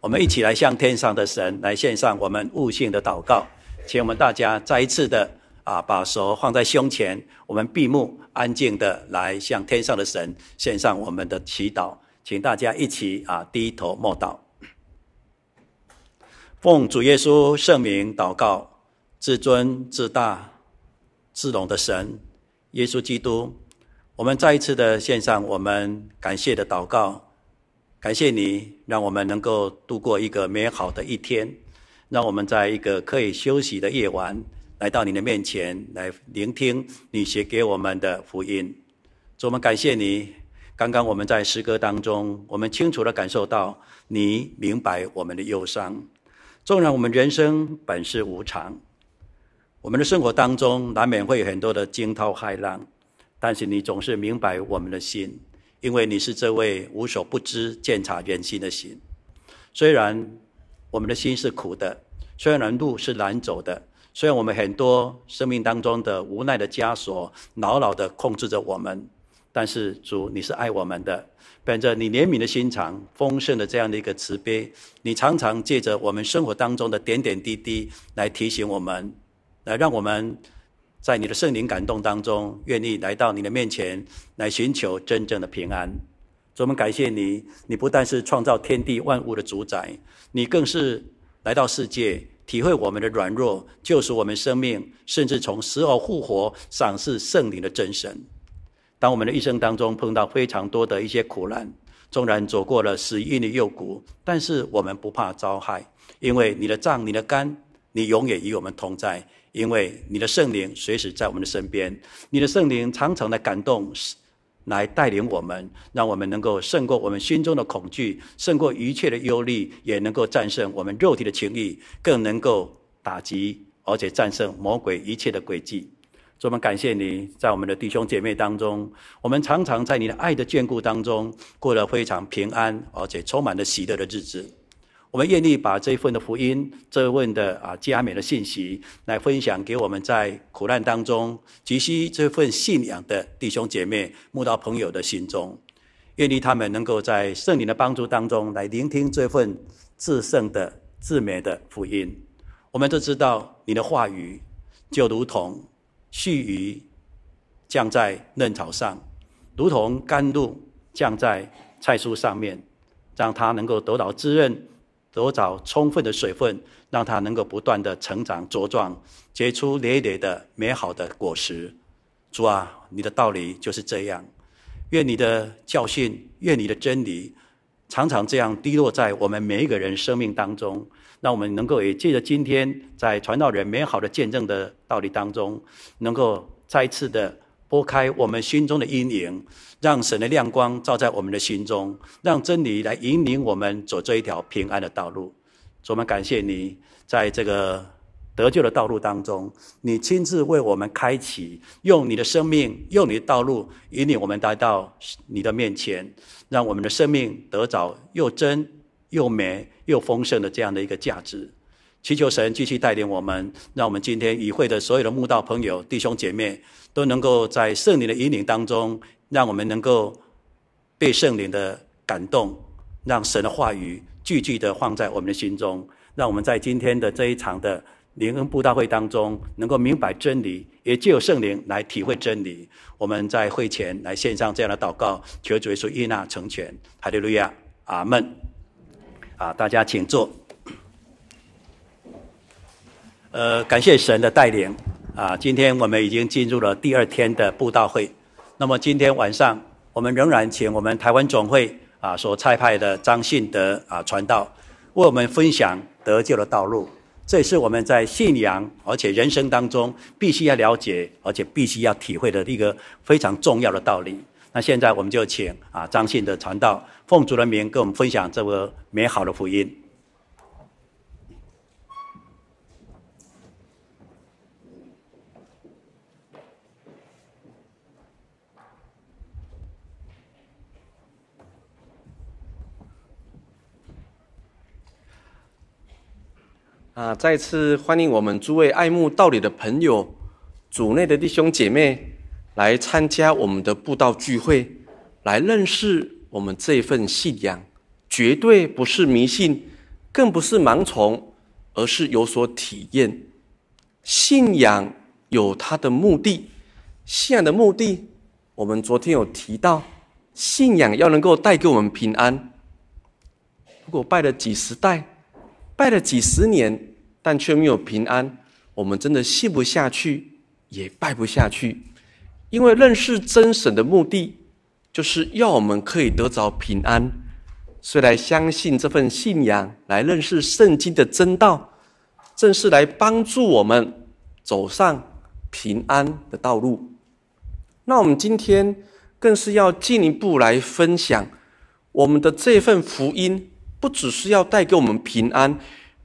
我们一起来向天上的神来献上我们悟性的祷告，请我们大家再一次的啊，把手放在胸前，我们闭目安静的来向天上的神献上我们的祈祷，请大家一起啊低头默祷，奉主耶稣圣名祷告，至尊至大至荣的神耶稣基督，我们再一次的献上我们感谢的祷告。感谢你，让我们能够度过一个美好的一天，让我们在一个可以休息的夜晚，来到你的面前，来聆听你写给我们的福音。主，我们感谢你。刚刚我们在诗歌当中，我们清楚地感受到你明白我们的忧伤。纵然我们人生本是无常，我们的生活当中难免会有很多的惊涛骇浪，但是你总是明白我们的心。因为你是这位无所不知、鉴察人心的心，虽然我们的心是苦的，虽然路是难走的，虽然我们很多生命当中的无奈的枷锁牢牢的控制着我们，但是主，你是爱我们的，本着你怜悯的心肠、丰盛的这样的一个慈悲，你常常借着我们生活当中的点点滴滴来提醒我们，来让我们。在你的圣灵感动当中，愿意来到你的面前，来寻求真正的平安。主，我们感谢你，你不但是创造天地万物的主宰，你更是来到世界，体会我们的软弱，救赎我们生命，甚至从死而复活，赏赐圣灵的真神。当我们的一生当中碰到非常多的一些苦难，纵然走过了死荫的幽谷，但是我们不怕遭害，因为你的杖、你的肝，你永远与我们同在。因为你的圣灵随时在我们的身边，你的圣灵常常的感动，来带领我们，让我们能够胜过我们心中的恐惧，胜过一切的忧虑，也能够战胜我们肉体的情欲，更能够打击而且战胜魔鬼一切的诡计。我们感谢你在我们的弟兄姐妹当中，我们常常在你的爱的眷顾当中，过了非常平安而且充满了喜乐的日子。我们愿意把这一份的福音，这一份的啊加美的信息，来分享给我们在苦难当中急需这份信仰的弟兄姐妹、慕道朋友的心中。愿意他们能够在圣灵的帮助当中，来聆听这份至圣的、至美的福音。我们都知道，你的话语就如同细雨降在嫩草上，如同甘露降在菜蔬上面，让它能够得到滋润。得到充分的水分，让它能够不断的成长茁壮，结出累累的美好的果实。主啊，你的道理就是这样。愿你的教训，愿你的真理，常常这样滴落在我们每一个人生命当中，让我们能够也借着今天在传道人美好的见证的道理当中，能够再次的。拨开我们心中的阴影，让神的亮光照在我们的心中，让真理来引领我们走这一条平安的道路。我们感谢你，在这个得救的道路当中，你亲自为我们开启，用你的生命，用你的道路引领我们来到你的面前，让我们的生命得着又真又美又丰盛的这样的一个价值。祈求神继续带领我们，让我们今天与会的所有的慕道朋友、弟兄姐妹，都能够在圣灵的引领当中，让我们能够被圣灵的感动，让神的话语句句的放在我们的心中，让我们在今天的这一场的灵恩布道会当中，能够明白真理，也借由圣灵来体会真理。我们在会前来献上这样的祷告，求主耶稣悦纳成全。哈利路亚，阿门。啊，大家请坐。呃，感谢神的带领啊！今天我们已经进入了第二天的布道会。那么今天晚上，我们仍然请我们台湾总会啊所差派的张信德啊传道，为我们分享得救的道路。这也是我们在信仰而且人生当中必须要了解而且必须要体会的一个非常重要的道理。那现在我们就请啊张信德传道，奉主的名跟我们分享这个美好的福音。啊！再次欢迎我们诸位爱慕道理的朋友、组内的弟兄姐妹来参加我们的布道聚会，来认识我们这份信仰，绝对不是迷信，更不是盲从，而是有所体验。信仰有它的目的，信仰的目的，我们昨天有提到，信仰要能够带给我们平安。如果拜了几十代，拜了几十年，但却没有平安，我们真的信不下去，也拜不下去。因为认识真神的目的，就是要我们可以得着平安。所以来相信这份信仰，来认识圣经的真道，正是来帮助我们走上平安的道路。那我们今天更是要进一步来分享我们的这份福音，不只是要带给我们平安，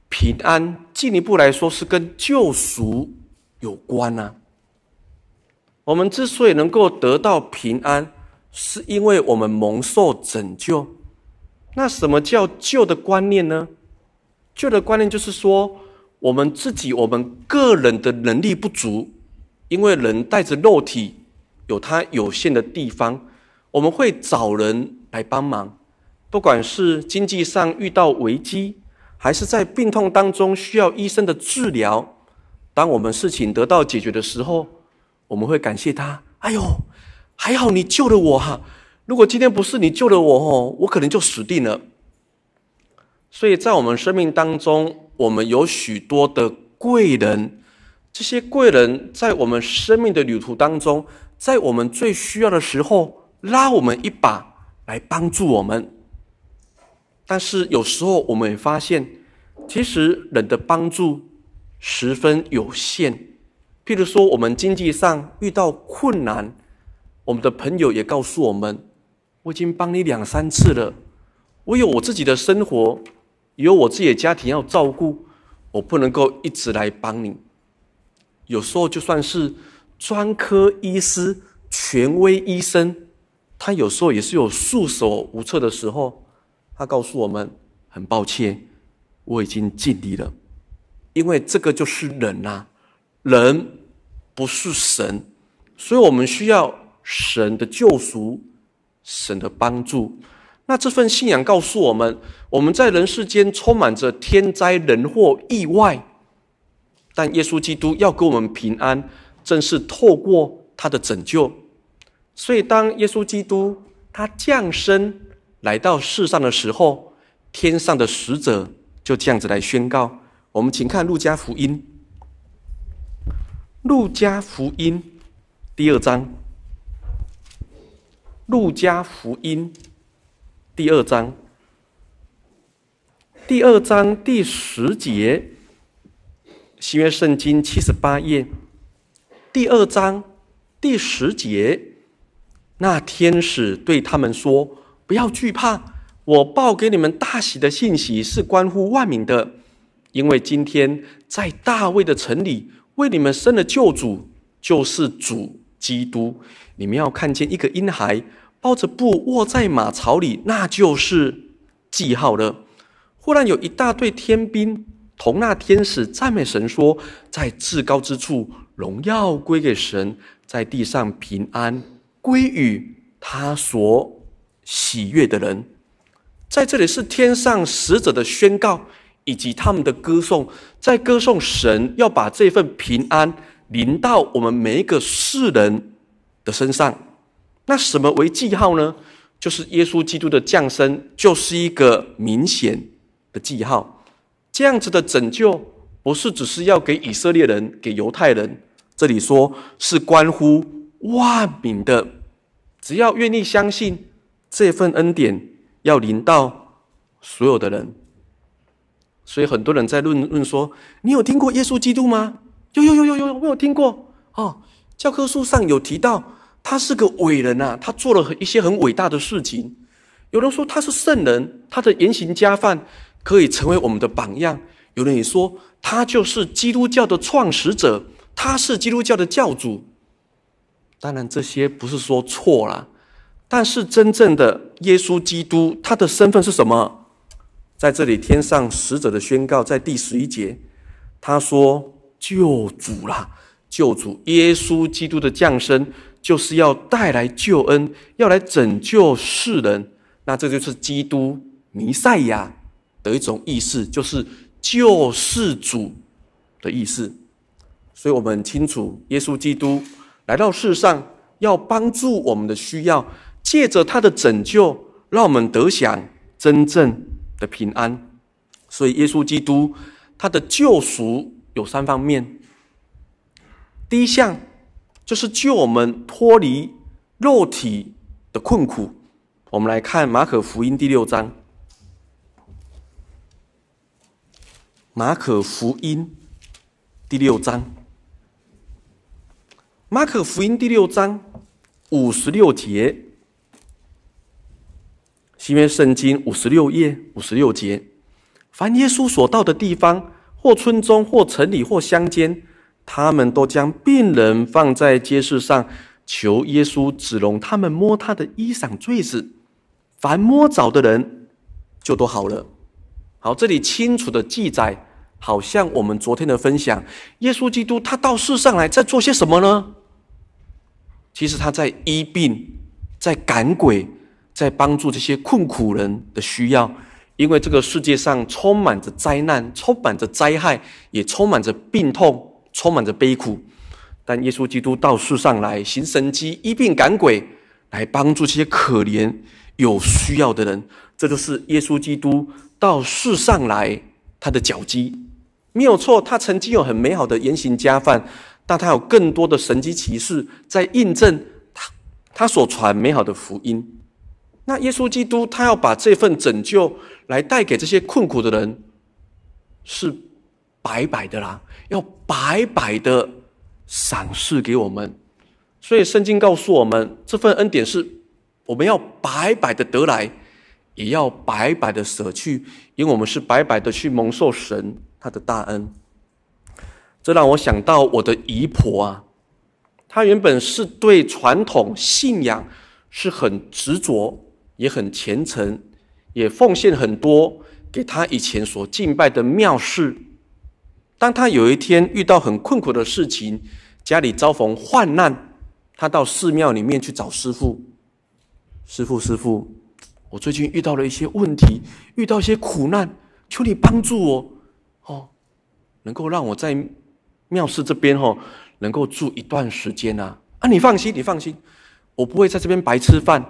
平安进一步来说是跟救赎有关啊。我们之所以能够得到平安，是因为我们蒙受拯救。那什么叫救的观念呢？救的观念就是说，我们自己、我们个人的能力不足，因为人带着肉体，有他有限的地方，我们会找人来帮忙。不管是经济上遇到危机，还是在病痛当中需要医生的治疗，当我们事情得到解决的时候，我们会感谢他。哎呦，还好你救了我哈！如果今天不是你救了我哦，我可能就死定了。所以在我们生命当中，我们有许多的贵人，这些贵人在我们生命的旅途当中，在我们最需要的时候拉我们一把，来帮助我们。但是有时候我们也发现，其实人的帮助十分有限。譬如说，我们经济上遇到困难，我们的朋友也告诉我们。我已经帮你两三次了，我有我自己的生活，有我自己的家庭要照顾，我不能够一直来帮你。有时候就算是专科医师、权威医生，他有时候也是有束手无策的时候。他告诉我们：“很抱歉，我已经尽力了。”因为这个就是人呐、啊，人不是神，所以我们需要神的救赎。神的帮助，那这份信仰告诉我们，我们在人世间充满着天灾人祸意外，但耶稣基督要给我们平安，正是透过他的拯救。所以，当耶稣基督他降生来到世上的时候，天上的使者就这样子来宣告。我们请看路加福音，路加福音第二章。路加福音第二章，第二章第十节，新约圣经七十八页，第二章第十节，那天使对他们说：“不要惧怕，我报给你们大喜的信息是关乎万民的，因为今天在大卫的城里为你们生了救主，就是主基督。”你们要看见一个婴孩抱着布卧在马槽里，那就是记号了。忽然有一大队天兵同那天使赞美神说：“在至高之处，荣耀归给神；在地上平安归与他所喜悦的人。”在这里是天上使者的宣告，以及他们的歌颂，在歌颂神要把这份平安临到我们每一个世人的身上，那什么为记号呢？就是耶稣基督的降生，就是一个明显的记号。这样子的拯救，不是只是要给以色列人、给犹太人，这里说是关乎万民的。只要愿意相信这份恩典，要临到所有的人。所以很多人在论论说：“你有听过耶稣基督吗？”有有有有有，我有听过哦。教科书上有提到。他是个伟人呐，他做了一些很伟大的事情。有人说他是圣人，他的言行加范可以成为我们的榜样。有人也说他就是基督教的创始者，他是基督教的教主。当然这些不是说错了，但是真正的耶稣基督，他的身份是什么？在这里，天上使者的宣告，在第十一节，他说救主啦，救主耶稣基督的降生。就是要带来救恩，要来拯救世人，那这就是基督弥赛亚的一种意思，就是救世主的意思。所以我们很清楚，耶稣基督来到世上，要帮助我们的需要，借着他的拯救，让我们得享真正的平安。所以，耶稣基督他的救赎有三方面。第一项就是救我们脱离肉体的困苦。我们来看马可福音第六章。马可福音第六章，马可福音第六章五十六节，新约圣经五十六页五十六节。凡耶稣所到的地方，或村中，或城里，或乡间，他们都将病人放在街市上，求耶稣指容他们摸他的衣裳坠子。凡摸着的人，就都好了。好，这里清楚的记载，好像我们昨天的分享，耶稣基督他到世上来，在做些什么呢？其实他在医病，在赶鬼，在帮助这些困苦人的需要。因为这个世界上充满着灾难，充满着灾害，也充满着病痛，充满着悲苦。但耶稣基督到世上来行神迹、医病赶鬼，来帮助这些可怜有需要的人。这就是耶稣基督到世上来他的脚迹，没有错。他曾经有很美好的言行加范，但他有更多的神迹奇事在印证他他所传美好的福音。那耶稣基督他要把这份拯救来带给这些困苦的人，是白白的啦，要白白的赏赐给我们。所以圣经告诉我们，这份恩典是我们要白白的得来，也要白白的舍去，因为我们是白白的去蒙受神他的大恩。这让我想到我的姨婆啊，她原本是对传统信仰是很执着。也很虔诚，也奉献很多给他以前所敬拜的庙事。当他有一天遇到很困苦的事情，家里遭逢患难，他到寺庙里面去找师傅。师傅，师傅，我最近遇到了一些问题，遇到一些苦难，求你帮助我哦，能够让我在庙寺这边哦，能够住一段时间啊！啊，你放心，你放心，我不会在这边白吃饭。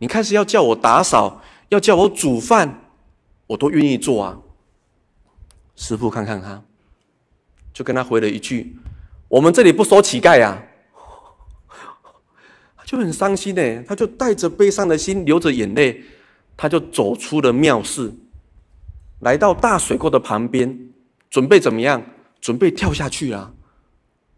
你开始要叫我打扫，要叫我煮饭，我都愿意做啊。师傅看看他，就跟他回了一句：“我们这里不收乞丐呀。”他就很伤心呢，他就带着悲伤的心，流着眼泪，他就走出了庙寺，来到大水沟的旁边，准备怎么样？准备跳下去啊！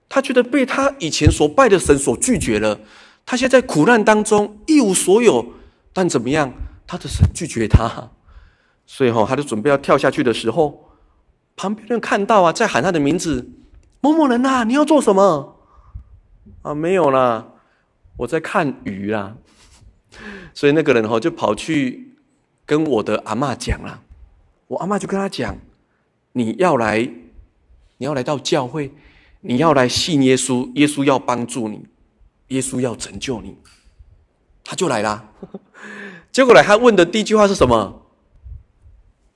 他觉得被他以前所拜的神所拒绝了。他现在苦难当中一无所有，但怎么样？他的神拒绝他，所以哈，他就准备要跳下去的时候，旁边人看到啊，在喊他的名字：“某某人呐，你要做什么？”啊，没有啦，我在看鱼啦。所以那个人哈就跑去跟我的阿嬷讲了，我阿嬷就跟他讲：“你要来，你要来到教会，你要来信耶稣，耶稣要帮助你。”耶稣要拯救你，他就来啦。结果来，他问的第一句话是什么？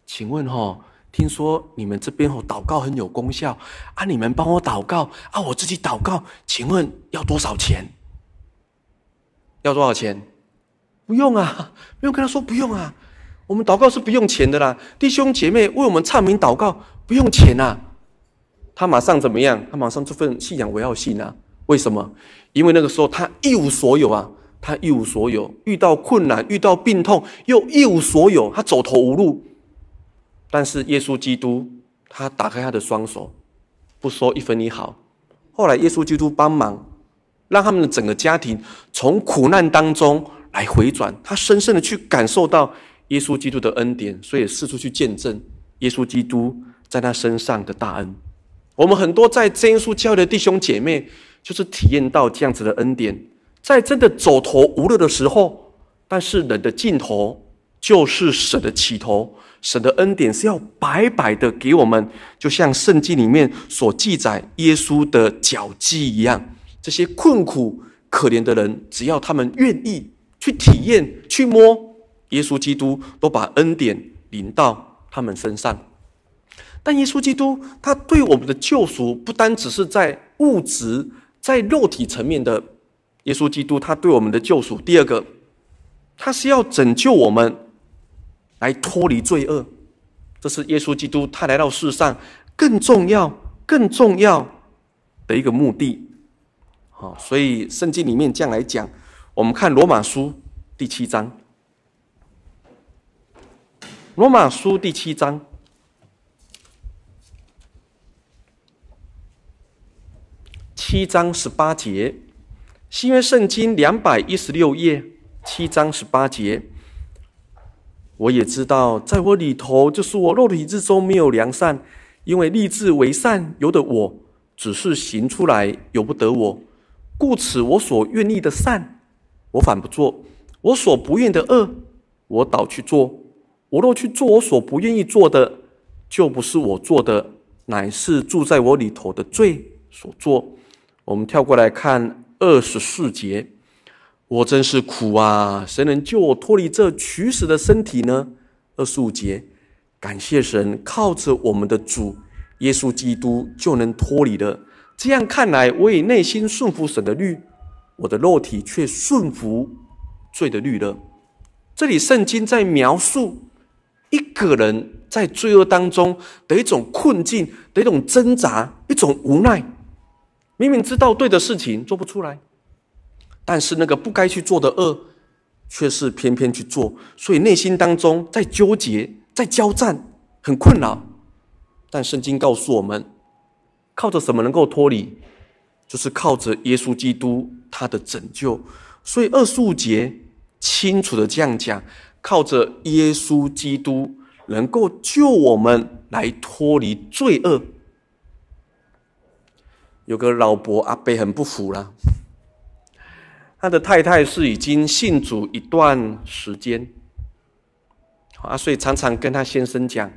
请问哈，听说你们这边哦祷告很有功效啊？你们帮我祷告啊？我自己祷告，请问要多少钱？要多少钱？不用啊，不用跟他说不用啊。我们祷告是不用钱的啦，弟兄姐妹为我们唱名祷告不用钱啊。他马上怎么样？他马上这份信仰我要信啊。为什么？因为那个时候他一无所有啊，他一无所有，遇到困难，遇到病痛，又一无所有，他走投无路。但是耶稣基督，他打开他的双手，不说一分一毫。后来耶稣基督帮忙，让他们的整个家庭从苦难当中来回转。他深深的去感受到耶稣基督的恩典，所以四处去见证耶稣基督在他身上的大恩。我们很多在真耶稣教的弟兄姐妹。就是体验到这样子的恩典，在真的走投无路的时候，但是人的尽头就是神的起头。神的恩典是要白白的给我们，就像圣经里面所记载耶稣的脚迹一样。这些困苦可怜的人，只要他们愿意去体验、去摸耶稣基督，都把恩典临到他们身上。但耶稣基督他对我们的救赎，不单只是在物质、在肉体层面的。耶稣基督他对我们的救赎，第二个，他是要拯救我们，来脱离罪恶。这是耶稣基督他来到世上更重要、更重要的一个目的。好，所以圣经里面这样来讲，我们看罗马书第七章。罗马书第七章。七章十八节，新约圣经两百一十六页，七章十八节。我也知道，在我里头，就是我肉体之中没有良善，因为立志为善由得我，只是行出来由不得我。故此，我所愿意的善，我反不做；我所不愿的恶，我倒去做。我若去做我所不愿意做的，就不是我做的，乃是住在我里头的罪所做。我们跳过来看二十四节，我真是苦啊！谁能救我脱离这取死的身体呢？二十五节，感谢神，靠着我们的主耶稣基督就能脱离了。这样看来，我以内心顺服神的律，我的肉体却顺服罪的律了。这里圣经在描述一个人在罪恶当中的一种困境，的一种挣扎，一种无奈。明明知道对的事情做不出来，但是那个不该去做的恶，却是偏偏去做，所以内心当中在纠结、在交战，很困扰。但圣经告诉我们，靠着什么能够脱离？就是靠着耶稣基督他的拯救。所以二十五节清楚的这样讲：靠着耶稣基督能够救我们来脱离罪恶。有个老伯阿伯很不服啦，他的太太是已经信主一段时间，啊，所以常常跟他先生讲，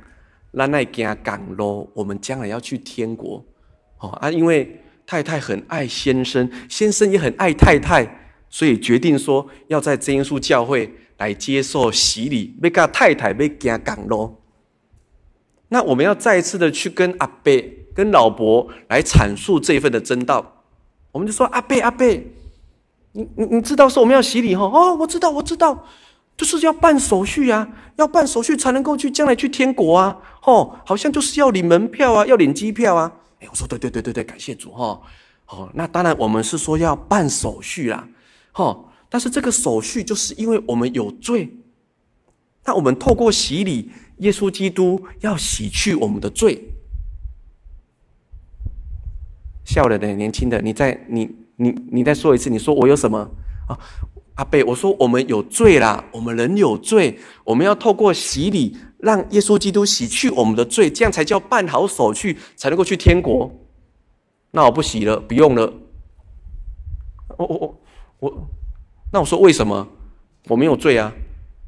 咱爱行港路，我们将来要去天国，哦啊，因为太太很爱先生，先生也很爱太太，所以决定说要在真耶稣教会来接受洗礼，要跟太太要行港路。那我们要再一次的去跟阿伯。跟老伯来阐述这份的真道，我们就说阿贝阿贝，你你你知道说我们要洗礼哈？哦，我知道我知道，就是要办手续啊，要办手续才能够去将来去天国啊，哦，好像就是要领门票啊，要领机票啊。哎，我说对对对对对，感谢主哈。哦，那当然我们是说要办手续啦，哦，但是这个手续就是因为我们有罪，那我们透过洗礼，耶稣基督要洗去我们的罪。笑了的年轻的，你再你你你再说一次，你说我有什么啊？阿贝，我说我们有罪啦，我们人有罪，我们要透过洗礼，让耶稣基督洗去我们的罪，这样才叫办好手续，才能够去天国。那我不洗了，不用了。我我我我，那我说为什么？我没有罪啊，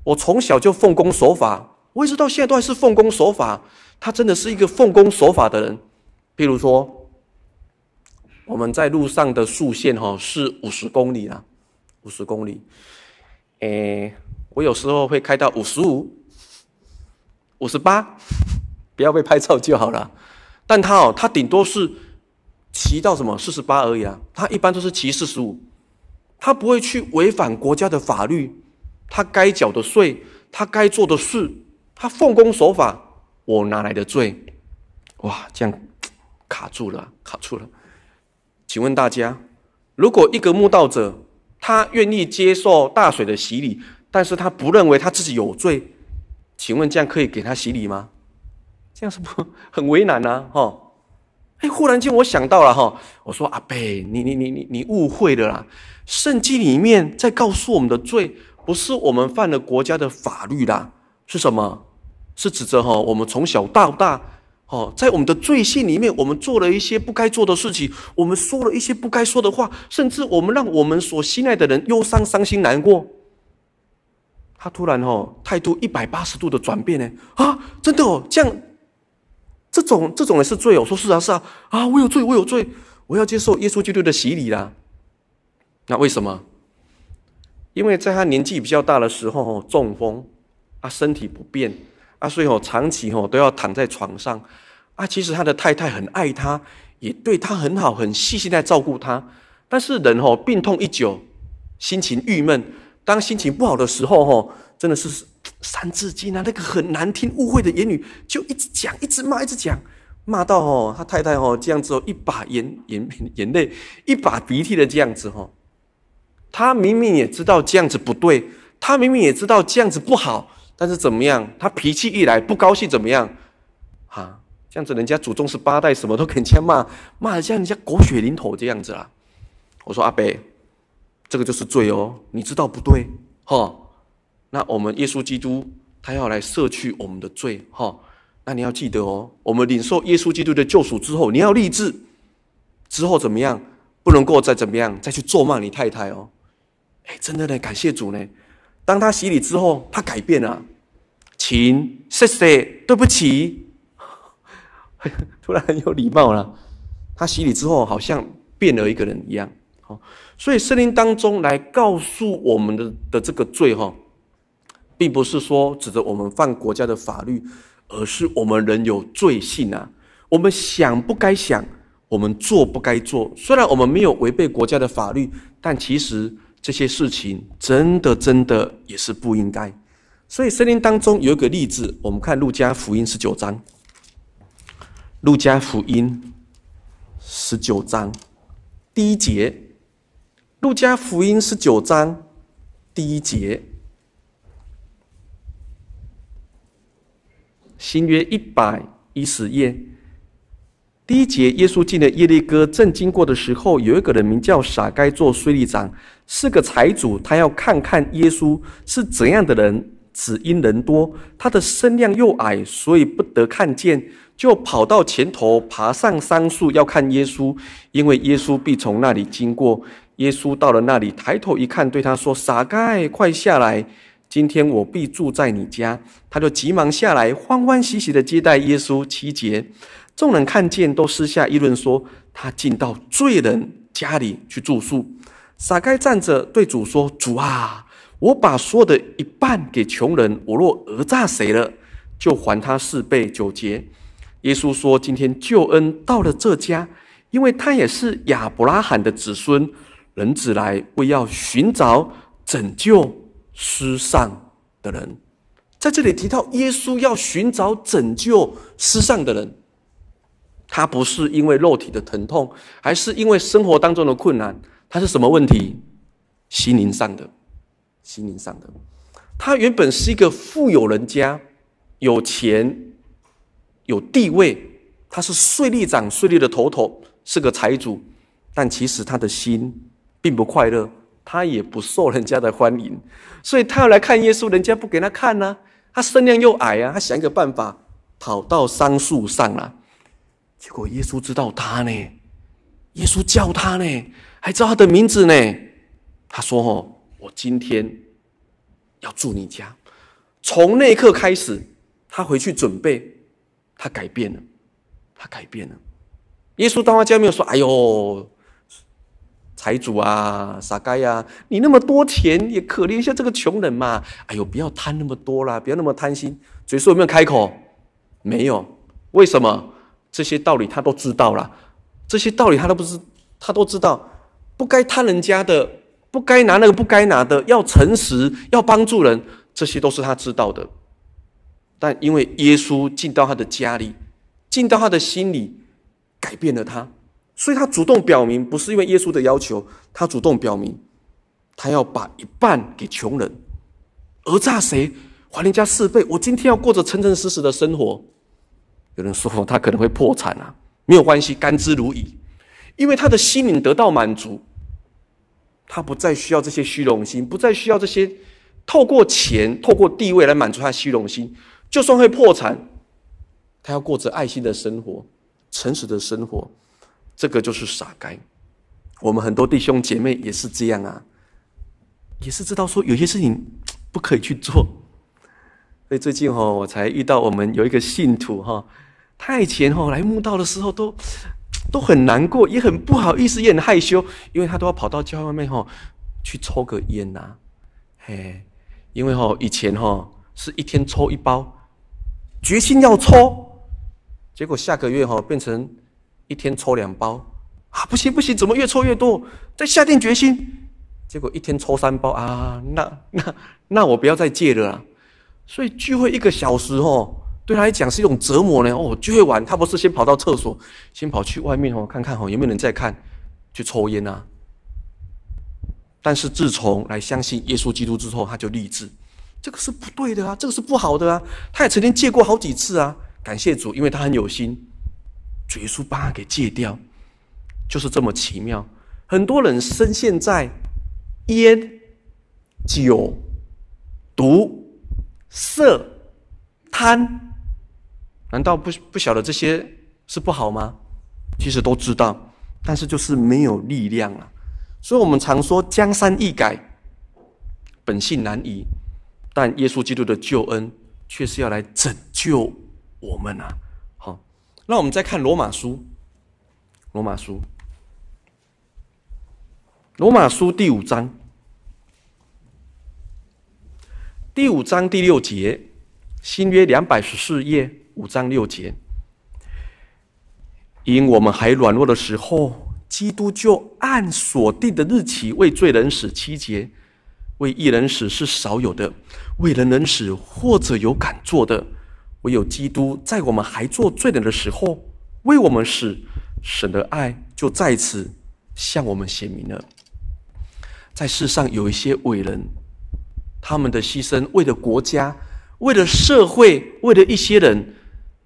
我从小就奉公守法，我一直到现在都还是奉公守法。他真的是一个奉公守法的人，譬如说。我们在路上的速限哈是五十公里啊，五十公里。诶，我有时候会开到五十五、五十八，不要被拍照就好了。但他哦，他顶多是骑到什么四十八而已啊。他一般都是骑四十五，他不会去违反国家的法律。他该缴的税，他该做的事，他奉公守法。我哪来的罪？哇，这样卡住了，卡住了。请问大家，如果一个慕道者，他愿意接受大水的洗礼，但是他不认为他自己有罪，请问这样可以给他洗礼吗？这样是不很为难呢？哈，哎，忽然间我想到了哈，我说阿贝，你你你你你误会了啦，圣经里面在告诉我们的罪，不是我们犯了国家的法律啦，是什么？是指着哈我们从小到大。哦，在我们的罪性里面，我们做了一些不该做的事情，我们说了一些不该说的话，甚至我们让我们所心爱的人忧伤、伤心、难过。他突然哦，态度一百八十度的转变呢？啊，真的哦，这样，这种这种也是罪哦。说是啊，是啊，啊，我有罪，我有罪，我要接受耶稣基督的洗礼啦。那为什么？因为在他年纪比较大的时候，中风，啊，身体不便。啊，所以哦，长期哦都要躺在床上啊。其实他的太太很爱他，也对他很好，很细心在照顾他。但是人哦，病痛一久，心情郁闷。当心情不好的时候，哦，真的是《三字经》啊，那个很难听、误会的言语，就一直讲，一直骂，一直讲，骂到哦，他太太哦这样子哦，一把眼眼眼泪，一把鼻涕的这样子哦。他明明也知道这样子不对，他明明也知道这样子不好。但是怎么样？他脾气一来，不高兴怎么样？啊，这样子人家祖宗十八代什么都给人家骂，骂的像人家狗血淋头这样子啦。我说阿伯，这个就是罪哦，你知道不对哈？那我们耶稣基督他要来赦去我们的罪哈？那你要记得哦，我们领受耶稣基督的救赎之后，你要立志之后怎么样？不能够再怎么样再去咒骂你太太哦。哎，真的呢，感谢主呢。当他洗礼之后，他改变了，请谢谢对不起，突然很有礼貌了。他洗礼之后，好像变了一个人一样。好，所以圣经当中来告诉我们的的这个罪哈，并不是说指着我们犯国家的法律，而是我们人有罪性啊。我们想不该想，我们做不该做。虽然我们没有违背国家的法律，但其实。这些事情真的真的也是不应该，所以圣经当中有一个例子，我们看路加福音十九章。路加福音十九章第一节，路加福音十九章第一节，新约一百一十页第一节，耶稣进了耶利哥，正经过的时候，有一个人名叫撒该做税吏长。是个财主，他要看看耶稣是怎样的人。只因人多，他的身量又矮，所以不得看见，就跑到前头，爬上桑树要看耶稣，因为耶稣必从那里经过。耶稣到了那里，抬头一看，对他说：“傻盖，快下来！今天我必住在你家。”他就急忙下来，欢欢喜喜地接待耶稣。七节，众人看见，都私下议论说：“他进到罪人家里去住宿。”傻盖站着对主说：“主啊，我把所有的一半给穷人，我若讹诈谁了，就还他四倍。”九节，耶稣说：“今天救恩到了这家，因为他也是亚伯拉罕的子孙。人子来为要寻找拯救失丧的人。”在这里提到耶稣要寻找拯救失丧的人，他不是因为肉体的疼痛，还是因为生活当中的困难。他是什么问题？心灵上的，心灵上的。他原本是一个富有人家，有钱，有地位，他是税吏长，税吏的头头，是个财主。但其实他的心并不快乐，他也不受人家的欢迎，所以他要来看耶稣，人家不给他看呢、啊。他身量又矮啊，他想一个办法，跑到桑树上了。结果耶稣知道他呢，耶稣叫他呢。还知道他的名字呢。他说：“哦，我今天要住你家。”从那一刻开始，他回去准备，他改变了，他改变了。耶稣当他家没有说：“哎呦，财主啊，傻该呀，你那么多钱，也可怜一下这个穷人嘛。”哎呦，不要贪那么多啦，不要那么贪心。嘴说有没有开口？没有。为什么？这些道理他都知道了。这些道理他都不是，他都知道。不该贪人家的，不该拿那个不该拿的，要诚实，要帮助人，这些都是他知道的。但因为耶稣进到他的家里，进到他的心里，改变了他，所以他主动表明，不是因为耶稣的要求，他主动表明，他要把一半给穷人，讹诈谁，还人家四倍。我今天要过着诚诚实实的生活。有人说他可能会破产啊，没有关系，甘之如饴，因为他的心灵得到满足。他不再需要这些虚荣心，不再需要这些透过钱、透过地位来满足他虚荣心。就算会破产，他要过着爱心的生活、诚实的生活。这个就是傻该。我们很多弟兄姐妹也是这样啊，也是知道说有些事情不可以去做。所以最近哈，我才遇到我们有一个信徒哈，他以前哈来墓道的时候都。都很难过，也很不好意思，也很害羞，因为他都要跑到教会外面吼去抽个烟呐，嘿，因为吼以前吼是一天抽一包，决心要抽，结果下个月哈变成一天抽两包啊！不行不行，怎么越抽越多？再下定决心，结果一天抽三包啊！那那那我不要再戒了啦！所以聚会一个小时哦，对他来讲是一种折磨呢。哦，聚会完他不是先跑到厕所，先跑去外面哦看看哦有没有人在看，去抽烟啊。但是自从来相信耶稣基督之后，他就立志。这个是不对的啊，这个是不好的啊。他也曾经戒过好几次啊。感谢主，因为他很有心，主耶稣把他给戒掉，就是这么奇妙。很多人深陷在烟、酒、毒、色、贪，难道不不晓得这些是不好吗？其实都知道，但是就是没有力量啊。所以我们常说江山易改，本性难移。但耶稣基督的救恩却是要来拯救我们啊！好，那我们再看罗马书，罗马书，罗马书第五章，第五章第六节，新约两百十四页，五章六节，因我们还软弱的时候，基督就按所定的日期为罪人死七节。为义人死是少有的，为人人死或者有敢做的，唯有基督在我们还做罪人的时候为我们死，神的爱就在此向我们显明了。在世上有一些伟人，他们的牺牲为了国家，为了社会，为了一些人，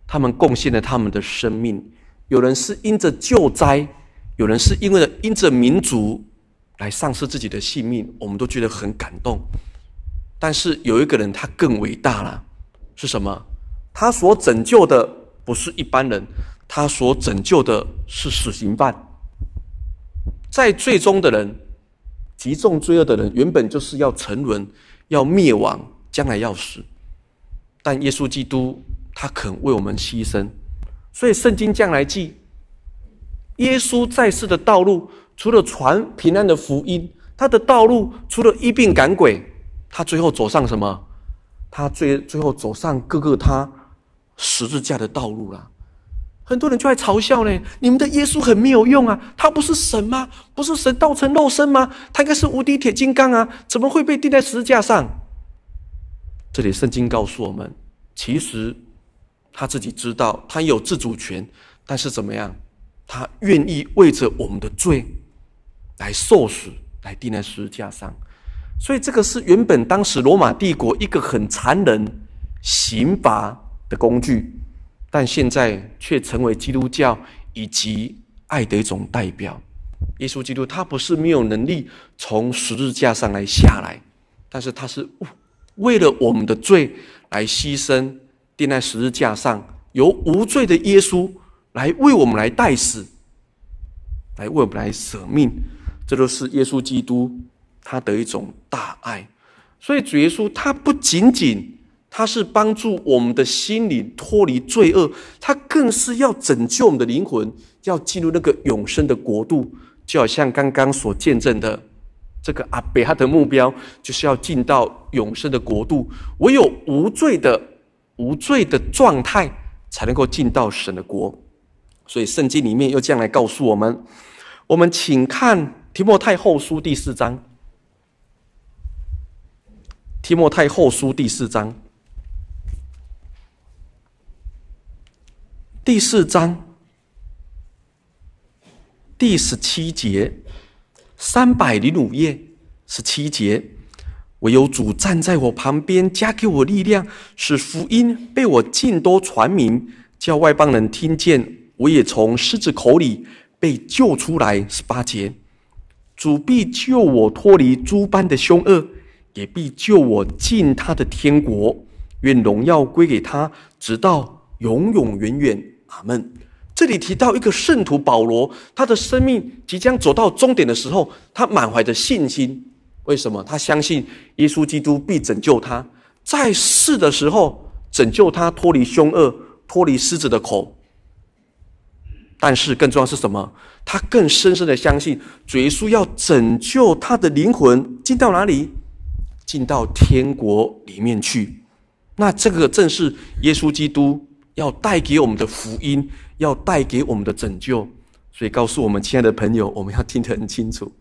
他们贡献了他们的生命。有人是因着救灾，有人是因为因着民族。来丧失自己的性命，我们都觉得很感动。但是有一个人，他更伟大了，是什么？他所拯救的不是一般人，他所拯救的是死刑犯。在最终的人，极重罪恶的人，原本就是要沉沦、要灭亡、将来要死。但耶稣基督他肯为我们牺牲，所以圣经将来记，耶稣在世的道路。除了传平安的福音，他的道路除了医病赶鬼，他最后走上什么？他最最后走上各个他十字架的道路了。很多人就在嘲笑呢，你们的耶稣很没有用啊，他不是神吗？不是神道成肉身吗？他应该是无敌铁金刚啊，怎么会被钉在十字架上？这里圣经告诉我们，其实他自己知道他有自主权，但是怎么样？他愿意为着我们的罪。来受死，来钉在十字架上，所以这个是原本当时罗马帝国一个很残忍刑罚的工具，但现在却成为基督教以及爱的一种代表。耶稣基督他不是没有能力从十字架上来下来，但是他是为了我们的罪来牺牲，钉在十字架上，由无罪的耶稣来为我们来代死，来为我们来舍命。这都是耶稣基督他的一种大爱，所以主耶稣他不仅仅他是帮助我们的心灵脱离罪恶，他更是要拯救我们的灵魂，要进入那个永生的国度。就好像刚刚所见证的，这个阿伯他的目标就是要进到永生的国度，唯有无罪的无罪的状态才能够进到神的国。所以圣经里面又这样来告诉我们，我们请看。提摩太后书第四章，提摩太后书第四章，第四章第十七节，三百零五页十七节，唯有主站在我旁边，加给我力量，使福音被我尽都传明，叫外邦人听见，我也从狮子口里被救出来。十八节。主必救我脱离诸般的凶恶，也必救我进他的天国。愿荣耀归给他，直到永永远远。阿门。这里提到一个圣徒保罗，他的生命即将走到终点的时候，他满怀着信心。为什么？他相信耶稣基督必拯救他，在世的时候拯救他脱离凶恶，脱离狮子的口。但是更重要是什么？他更深深的相信，主耶稣要拯救他的灵魂进到哪里？进到天国里面去。那这个正是耶稣基督要带给我们的福音，要带给我们的拯救。所以告诉我们，亲爱的朋友，我们要听得很清楚，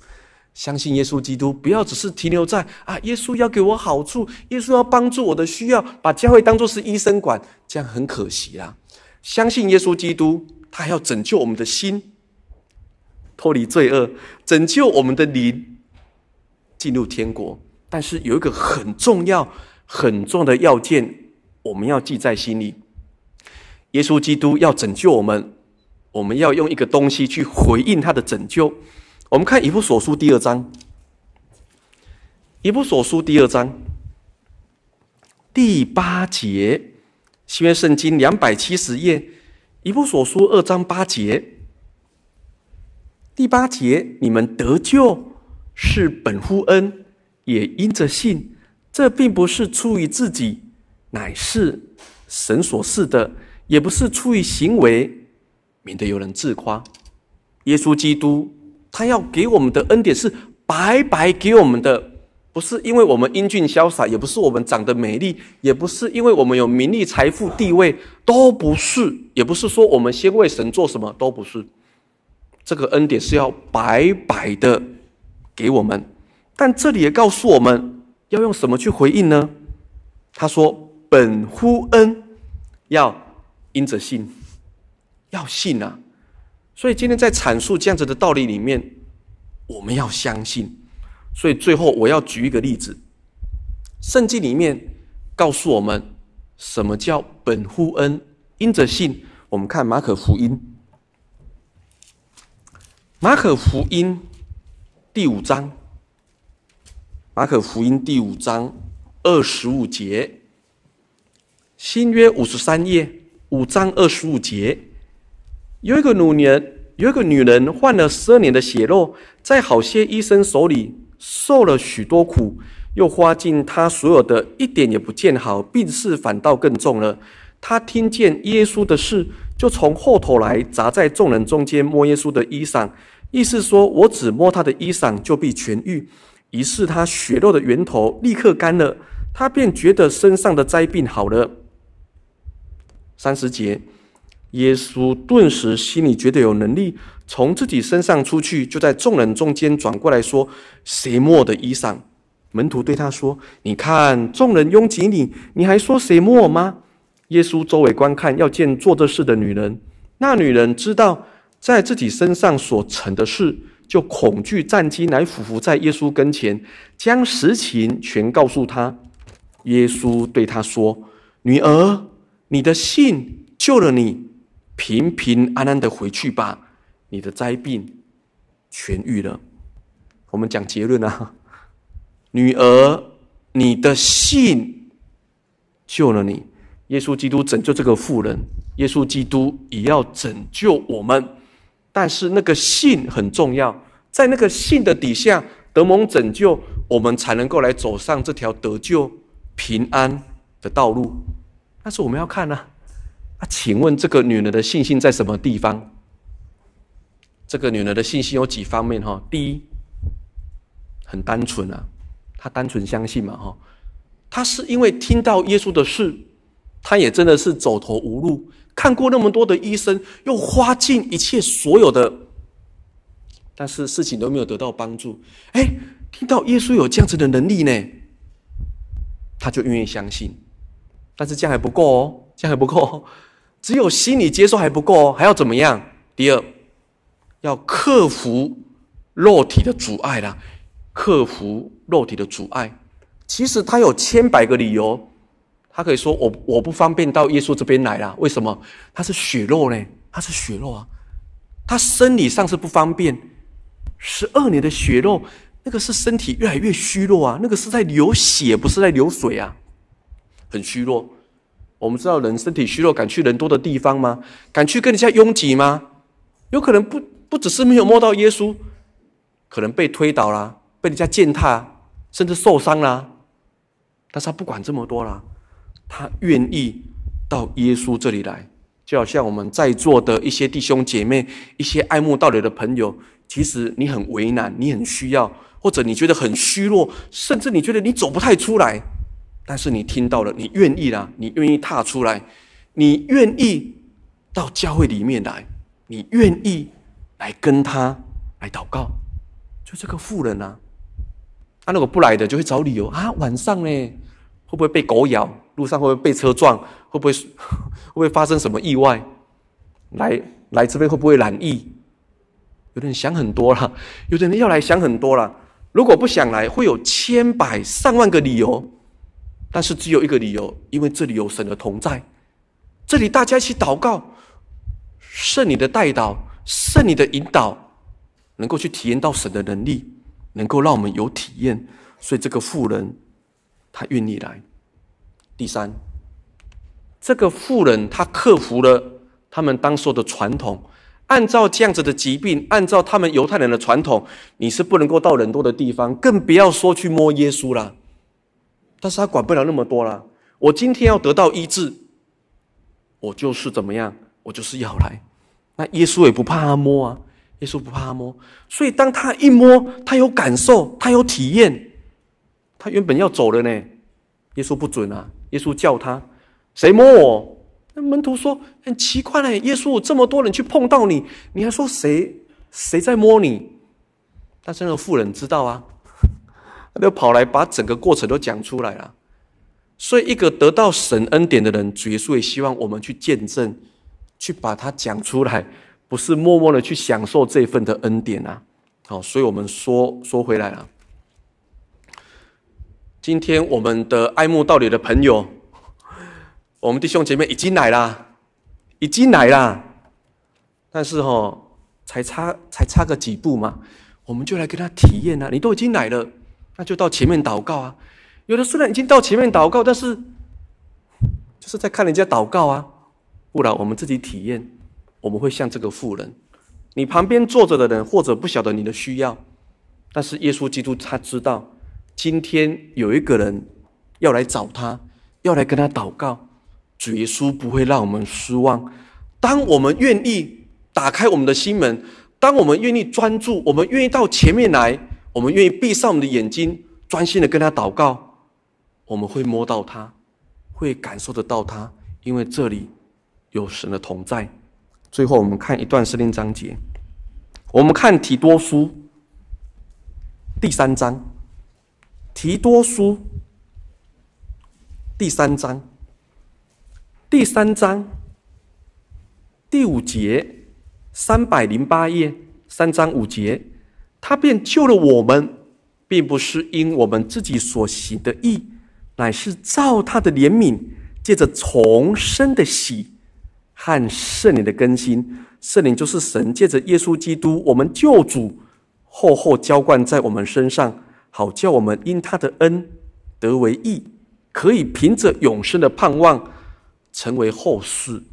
相信耶稣基督，不要只是停留在啊，耶稣要给我好处，耶稣要帮助我的需要，把教会当作是医生管，这样很可惜啦。相信耶稣基督，他还要拯救我们的心，脱离罪恶，拯救我们的灵，进入天国。但是有一个很重要、很重要的要件，我们要记在心里：耶稣基督要拯救我们。我们要用一个东西去回应他的拯救。我们看以弗所书第二章，以弗所书第二章第八节，新约圣经两百七十页，以弗所书二章八节，第八节，你们得救是本乎恩，也因着信。这并不是出于自己，乃是神所赐的；也不是出于行为。免得有人自夸，耶稣基督他要给我们的恩典是白白给我们的，不是因为我们英俊潇洒，也不是我们长得美丽，也不是因为我们有名利、财富、地位，都不是，也不是说我们先为神做什么，都不是。这个恩典是要白白的给我们，但这里也告诉我们要用什么去回应呢？他说：“本乎恩，要因着信。”要信啊！所以今天在阐述这样子的道理里面，我们要相信。所以最后我要举一个例子，圣经里面告诉我们什么叫本乎恩，因着信。我们看马可福音，马可福音第五章，马可福音第五章二十五节，新约五十三页五章二十五节。有一个女人，有一个女人患了十二年的血漏，在好些医生手里受了许多苦，又花尽她所有的，一点也不见好，病势反倒更重了。她听见耶稣的事，就从后头来，砸在众人中间摸耶稣的衣裳，意思说：我只摸他的衣裳，就必痊愈。于是她血漏的源头立刻干了，她便觉得身上的灾病好了。三十节。耶稣顿时心里觉得有能力从自己身上出去，就在众人中间转过来说：“谁摸的衣裳？”门徒对他说：“你看，众人拥挤你，你还说谁摸吗？”耶稣周围观看，要见做这事的女人。那女人知道在自己身上所成的事，就恐惧战兢，来俯伏在耶稣跟前，将实情全告诉他。耶稣对他说：“女儿，你的信救了你。”平平安安的回去吧，你的灾病痊愈了。我们讲结论啊，女儿，你的信救了你。耶稣基督拯救这个妇人，耶稣基督也要拯救我们。但是那个信很重要，在那个信的底下得蒙拯救，我们才能够来走上这条得救平安的道路。但是我们要看呢、啊，请问这个女人的信心在什么地方？这个女人的信心有几方面？哈，第一，很单纯啊，她单纯相信嘛，哈，她是因为听到耶稣的事，她也真的是走投无路，看过那么多的医生，又花尽一切所有的，但是事情都没有得到帮助。哎，听到耶稣有这样子的能力呢，她就愿意相信，但是这样还不够哦，这样还不够。只有心理接受还不够，还要怎么样？第二，要克服肉体的阻碍啦，克服肉体的阻碍。其实他有千百个理由，他可以说我我不方便到耶稣这边来啦。为什么？他是血肉呢？他是血肉啊，他生理上是不方便。十二年的血肉，那个是身体越来越虚弱啊，那个是在流血，不是在流水啊，很虚弱。我们知道人身体虚弱，敢去人多的地方吗？敢去跟人家拥挤吗？有可能不不只是没有摸到耶稣，可能被推倒啦，被人家践踏，甚至受伤啦。但是他不管这么多啦，他愿意到耶稣这里来，就好像我们在座的一些弟兄姐妹，一些爱慕道理的朋友，其实你很为难，你很需要，或者你觉得很虚弱，甚至你觉得你走不太出来。但是你听到了，你愿意啦，你愿意踏出来，你愿意到教会里面来，你愿意来跟他来祷告，就这个妇人啊，他、啊、如果不来的，就会找理由啊，晚上呢，会不会被狗咬？路上会不会被车撞？会不会会不会发生什么意外？来来这边会不会染疫？有的人想很多了，有的人要来想很多了。如果不想来，会有千百上万个理由。但是只有一个理由，因为这里有神的同在，这里大家一起祷告，圣灵的带导，圣灵的引导，能够去体验到神的能力，能够让我们有体验。所以这个富人，他愿意来。第三，这个富人他克服了他们当时的传统，按照这样子的疾病，按照他们犹太人的传统，你是不能够到人多的地方，更不要说去摸耶稣了。但是他管不了那么多了。我今天要得到医治，我就是怎么样，我就是要来。那耶稣也不怕他摸啊，耶稣不怕他摸。所以当他一摸，他有感受，他有体验。他原本要走了呢，耶稣不准啊。耶稣叫他，谁摸我？那门徒说很奇怪嘞。耶稣这么多人去碰到你，你还说谁谁在摸你？但是那个妇人知道啊。他就跑来把整个过程都讲出来了，所以一个得到神恩典的人，主耶稣也希望我们去见证，去把它讲出来，不是默默的去享受这份的恩典啊。好，所以我们说说回来了，今天我们的爱慕道理的朋友，我们弟兄姐妹已经来了，已经来了，但是哈，才差才差个几步嘛，我们就来跟他体验啊，你都已经来了。那就到前面祷告啊！有的虽然已经到前面祷告，但是就是在看人家祷告啊。不然我们自己体验，我们会像这个妇人。你旁边坐着的人，或者不晓得你的需要，但是耶稣基督他知道，今天有一个人要来找他，要来跟他祷告。主耶稣不会让我们失望。当我们愿意打开我们的心门，当我们愿意专注，我们愿意到前面来。我们愿意闭上我们的眼睛，专心的跟他祷告，我们会摸到他，会感受得到他，因为这里有神的同在。最后，我们看一段圣经章节，我们看提多书第三章，提多书第三章，第三章第五节，三百零八页，三章五节。他便救了我们，并不是因我们自己所行的义，乃是照他的怜悯，借着重生的洗和圣灵的更新。圣灵就是神借着耶稣基督，我们救主，厚厚浇灌在我们身上，好叫我们因他的恩得为义，可以凭着永生的盼望成为后世。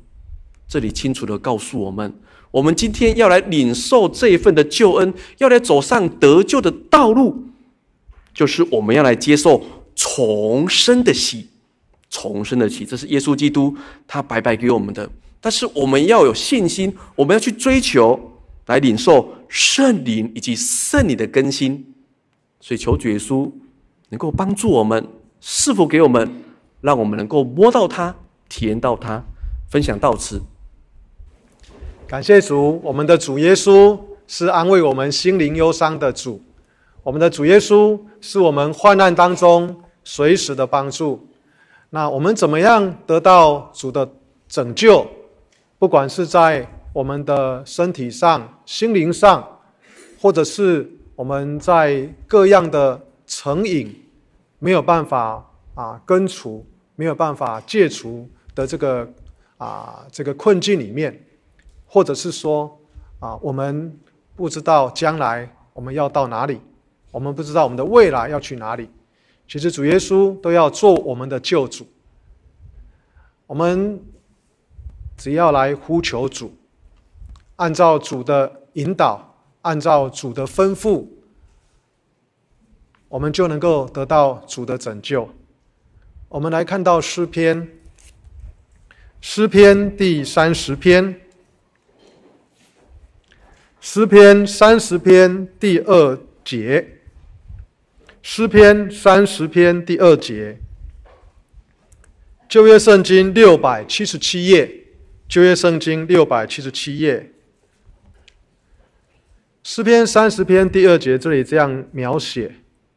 这里清楚地告诉我们。我们今天要来领受这一份的救恩，要来走上得救的道路，就是我们要来接受重生的洗，重生的洗，这是耶稣基督他白白给我们的。但是我们要有信心，我们要去追求，来领受圣灵以及圣灵的更新。所以求主耶稣能够帮助我们，赐福给我们，让我们能够摸到他，体验到他。分享到此。感谢主，我们的主耶稣是安慰我们心灵忧伤的主。我们的主耶稣是我们患难当中随时的帮助。那我们怎么样得到主的拯救？不管是在我们的身体上、心灵上，或者是我们在各样的成瘾没有办法啊根除、没有办法戒除的这个啊这个困境里面。或者是说，啊，我们不知道将来我们要到哪里，我们不知道我们的未来要去哪里。其实主耶稣都要做我们的救主。我们只要来呼求主，按照主的引导，按照主的吩咐，我们就能够得到主的拯救。我们来看到诗篇，诗篇第三十篇。诗篇三十篇第二节，诗篇三十篇第二节，旧约圣经六百七十七页，旧约圣经六百七十七页，诗篇三十篇第二节，这里这样描写：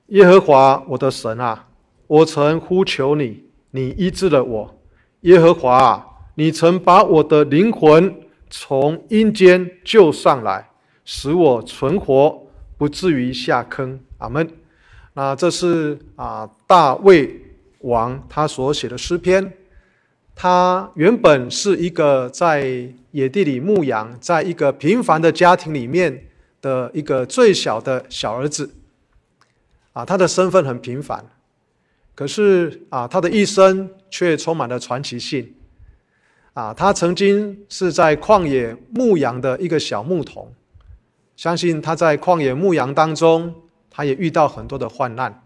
耶和华我的神啊，我曾呼求你，你医治了我。耶和华啊，你曾把我的灵魂从阴间救上来，使我存活，不至于下坑。阿门。那这是啊，大卫。王他所写的诗篇，他原本是一个在野地里牧羊，在一个平凡的家庭里面的一个最小的小儿子，啊，他的身份很平凡，可是啊，他的一生却充满了传奇性，啊，他曾经是在旷野牧羊的一个小牧童，相信他在旷野牧羊当中，他也遇到很多的患难，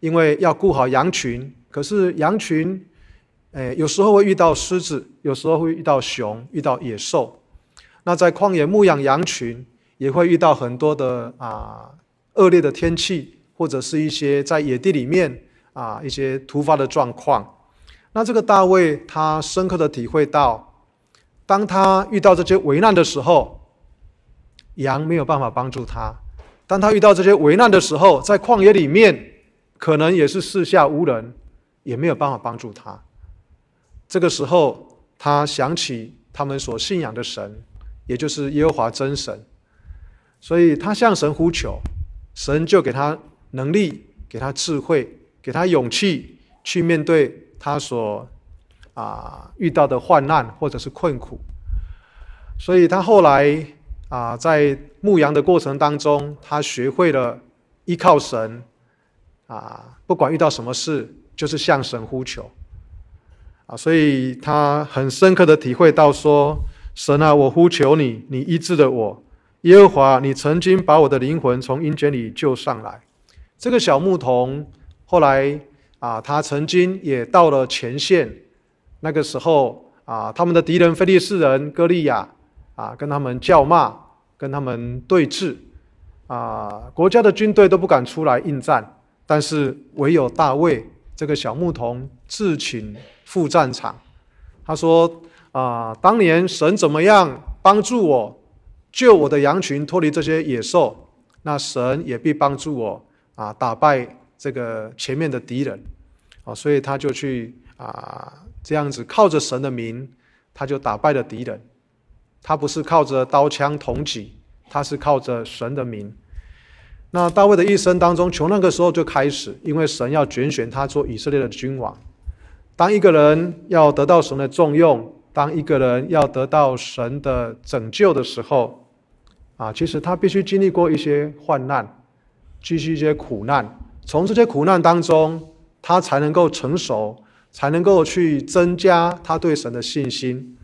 因为要顾好羊群。可是羊群，诶，有时候会遇到狮子，有时候会遇到熊，遇到野兽。那在旷野牧养羊群，也会遇到很多的啊恶劣的天气，或者是一些在野地里面啊一些突发的状况。那这个大卫他深刻的体会到，当他遇到这些危难的时候，羊没有办法帮助他；当他遇到这些危难的时候，在旷野里面，可能也是四下无人。也没有办法帮助他。这个时候，他想起他们所信仰的神，也就是耶和华真神，所以他向神呼求，神就给他能力，给他智慧，给他勇气，去面对他所啊遇到的患难或者是困苦。所以他后来啊，在牧羊的过程当中，他学会了依靠神啊，不管遇到什么事。就是向神呼求，啊，所以他很深刻的体会到说：“神啊，我呼求你，你医治了我。耶和华，你曾经把我的灵魂从阴间里救上来。”这个小牧童后来啊，他曾经也到了前线。那个时候啊，他们的敌人非利士人歌利亚啊，跟他们叫骂，跟他们对峙啊，国家的军队都不敢出来应战，但是唯有大卫。这个小牧童自请赴战场，他说：“啊，当年神怎么样帮助我，救我的羊群脱离这些野兽，那神也必帮助我啊，打败这个前面的敌人。啊，所以他就去啊，这样子靠着神的名，他就打败了敌人。他不是靠着刀枪铜戟，他是靠着神的名。”那大卫的一生当中，从那个时候就开始，因为神要拣选他做以色列的君王。当一个人要得到神的重用，当一个人要得到神的拯救的时候，啊，其实他必须经历过一些患难，经历一些苦难。从这些苦难当中，他才能够成熟，才能够去增加他对神的信心。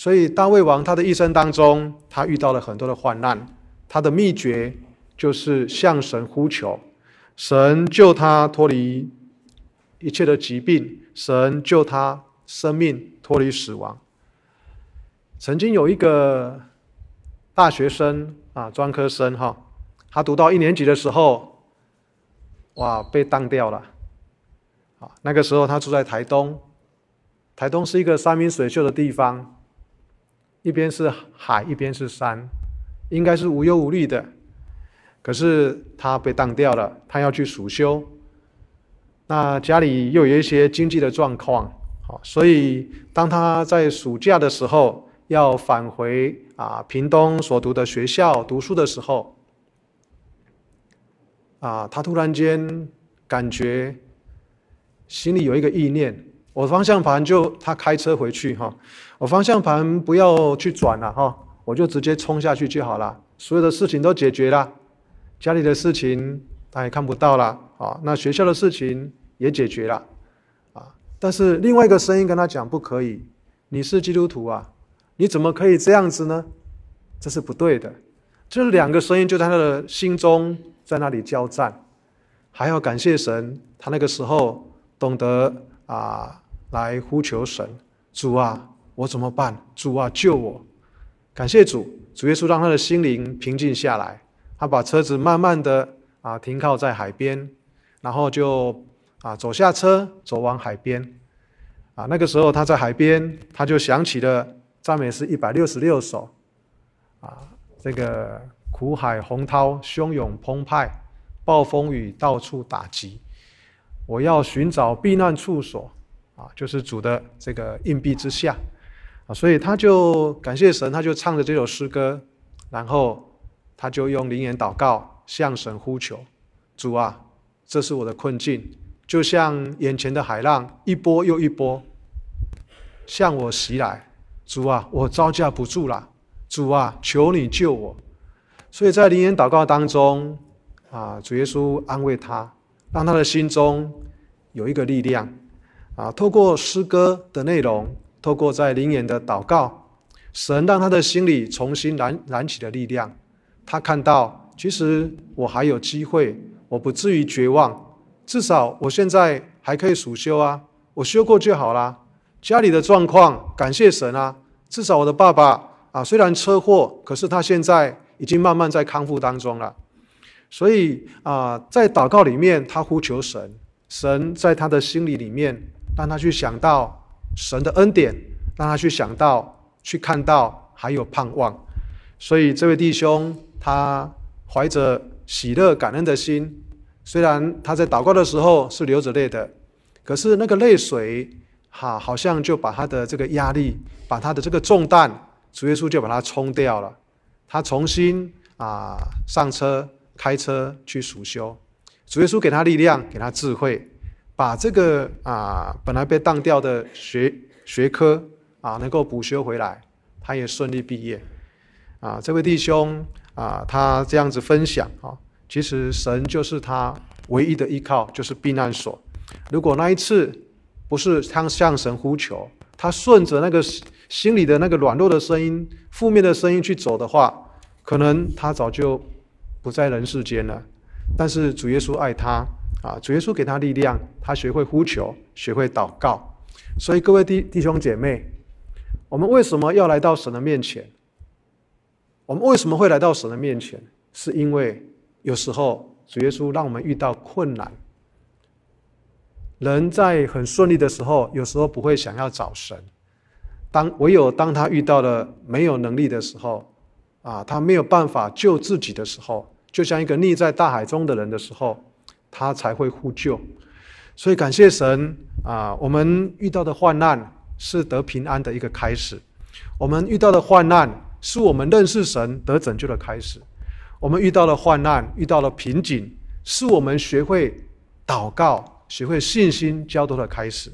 所以大卫王他的一生当中，他遇到了很多的患难，他的秘诀。就是向神呼求，神救他脱离一切的疾病，神救他生命脱离死亡。曾经有一个大学生啊，专科生哈，他读到一年级的时候，哇，被当掉了。啊，那个时候他住在台东，台东是一个山明水秀的地方，一边是海，一边是山，应该是无忧无虑的。可是他被当掉了，他要去暑修。那家里又有一些经济的状况，好，所以当他在暑假的时候要返回啊屏东所读的学校读书的时候，啊，他突然间感觉心里有一个意念，我方向盘就他开车回去哈，我方向盘不要去转了哈，我就直接冲下去就好了，所有的事情都解决了。家里的事情他也看不到了啊，那学校的事情也解决了啊，但是另外一个声音跟他讲不可以，你是基督徒啊，你怎么可以这样子呢？这是不对的。这两个声音就在他的心中在那里交战，还要感谢神，他那个时候懂得啊来呼求神，主啊，我怎么办？主啊，救我！感谢主，主耶稣让他的心灵平静下来。他把车子慢慢的啊停靠在海边，然后就啊走下车，走往海边。啊，那个时候他在海边，他就想起了赞美诗一百六十六首，啊，这个苦海洪涛汹涌澎湃，暴风雨到处打击，我要寻找避难处所，啊，就是主的这个荫庇之下，所以他就感谢神，他就唱着这首诗歌，然后他就用灵言祷告向神呼求，主啊，这是我的困境，就像眼前的海浪一波又一波。向我袭来，主啊，我招架不住了，主啊，求你救我。所以在灵言祷告当中，啊，主耶稣安慰他，让他的心中有一个力量，啊，透过诗歌的内容，透过在灵眼的祷告，神让他的心里重新燃燃起了力量。他看到，其实我还有机会，我不至于绝望，至少我现在还可以暑修啊，我修过就好啦。家里的状况，感谢神啊！至少我的爸爸啊，虽然车祸，可是他现在已经慢慢在康复当中了。所以啊，在祷告里面，他呼求神，神在他的心里里面，让他去想到神的恩典，让他去想到、去看到，还有盼望。所以这位弟兄，他怀着喜乐感恩的心，虽然他在祷告的时候是流着泪的，可是那个泪水。哈，好像就把他的这个压力，把他的这个重担，主耶稣就把他冲掉了。他重新啊上车开车去暑修，主耶稣给他力量，给他智慧，把这个啊本来被当掉的学学科啊能够补修回来，他也顺利毕业。啊，这位弟兄啊，他这样子分享啊，其实神就是他唯一的依靠，就是避难所。如果那一次，不是他向神呼求，他顺着那个心里的那个软弱的声音、负面的声音去走的话，可能他早就不在人世间了。但是主耶稣爱他啊，主耶稣给他力量，他学会呼求，学会祷告。所以各位弟弟兄姐妹，我们为什么要来到神的面前？我们为什么会来到神的面前？是因为有时候主耶稣让我们遇到困难。人在很顺利的时候，有时候不会想要找神。当唯有当他遇到了没有能力的时候，啊，他没有办法救自己的时候，就像一个溺在大海中的人的时候，他才会呼救。所以感谢神啊，我们遇到的患难是得平安的一个开始。我们遇到的患难是我们认识神得拯救的开始。我们遇到了患难，遇到了瓶颈，是我们学会祷告。学会信心交托的开始，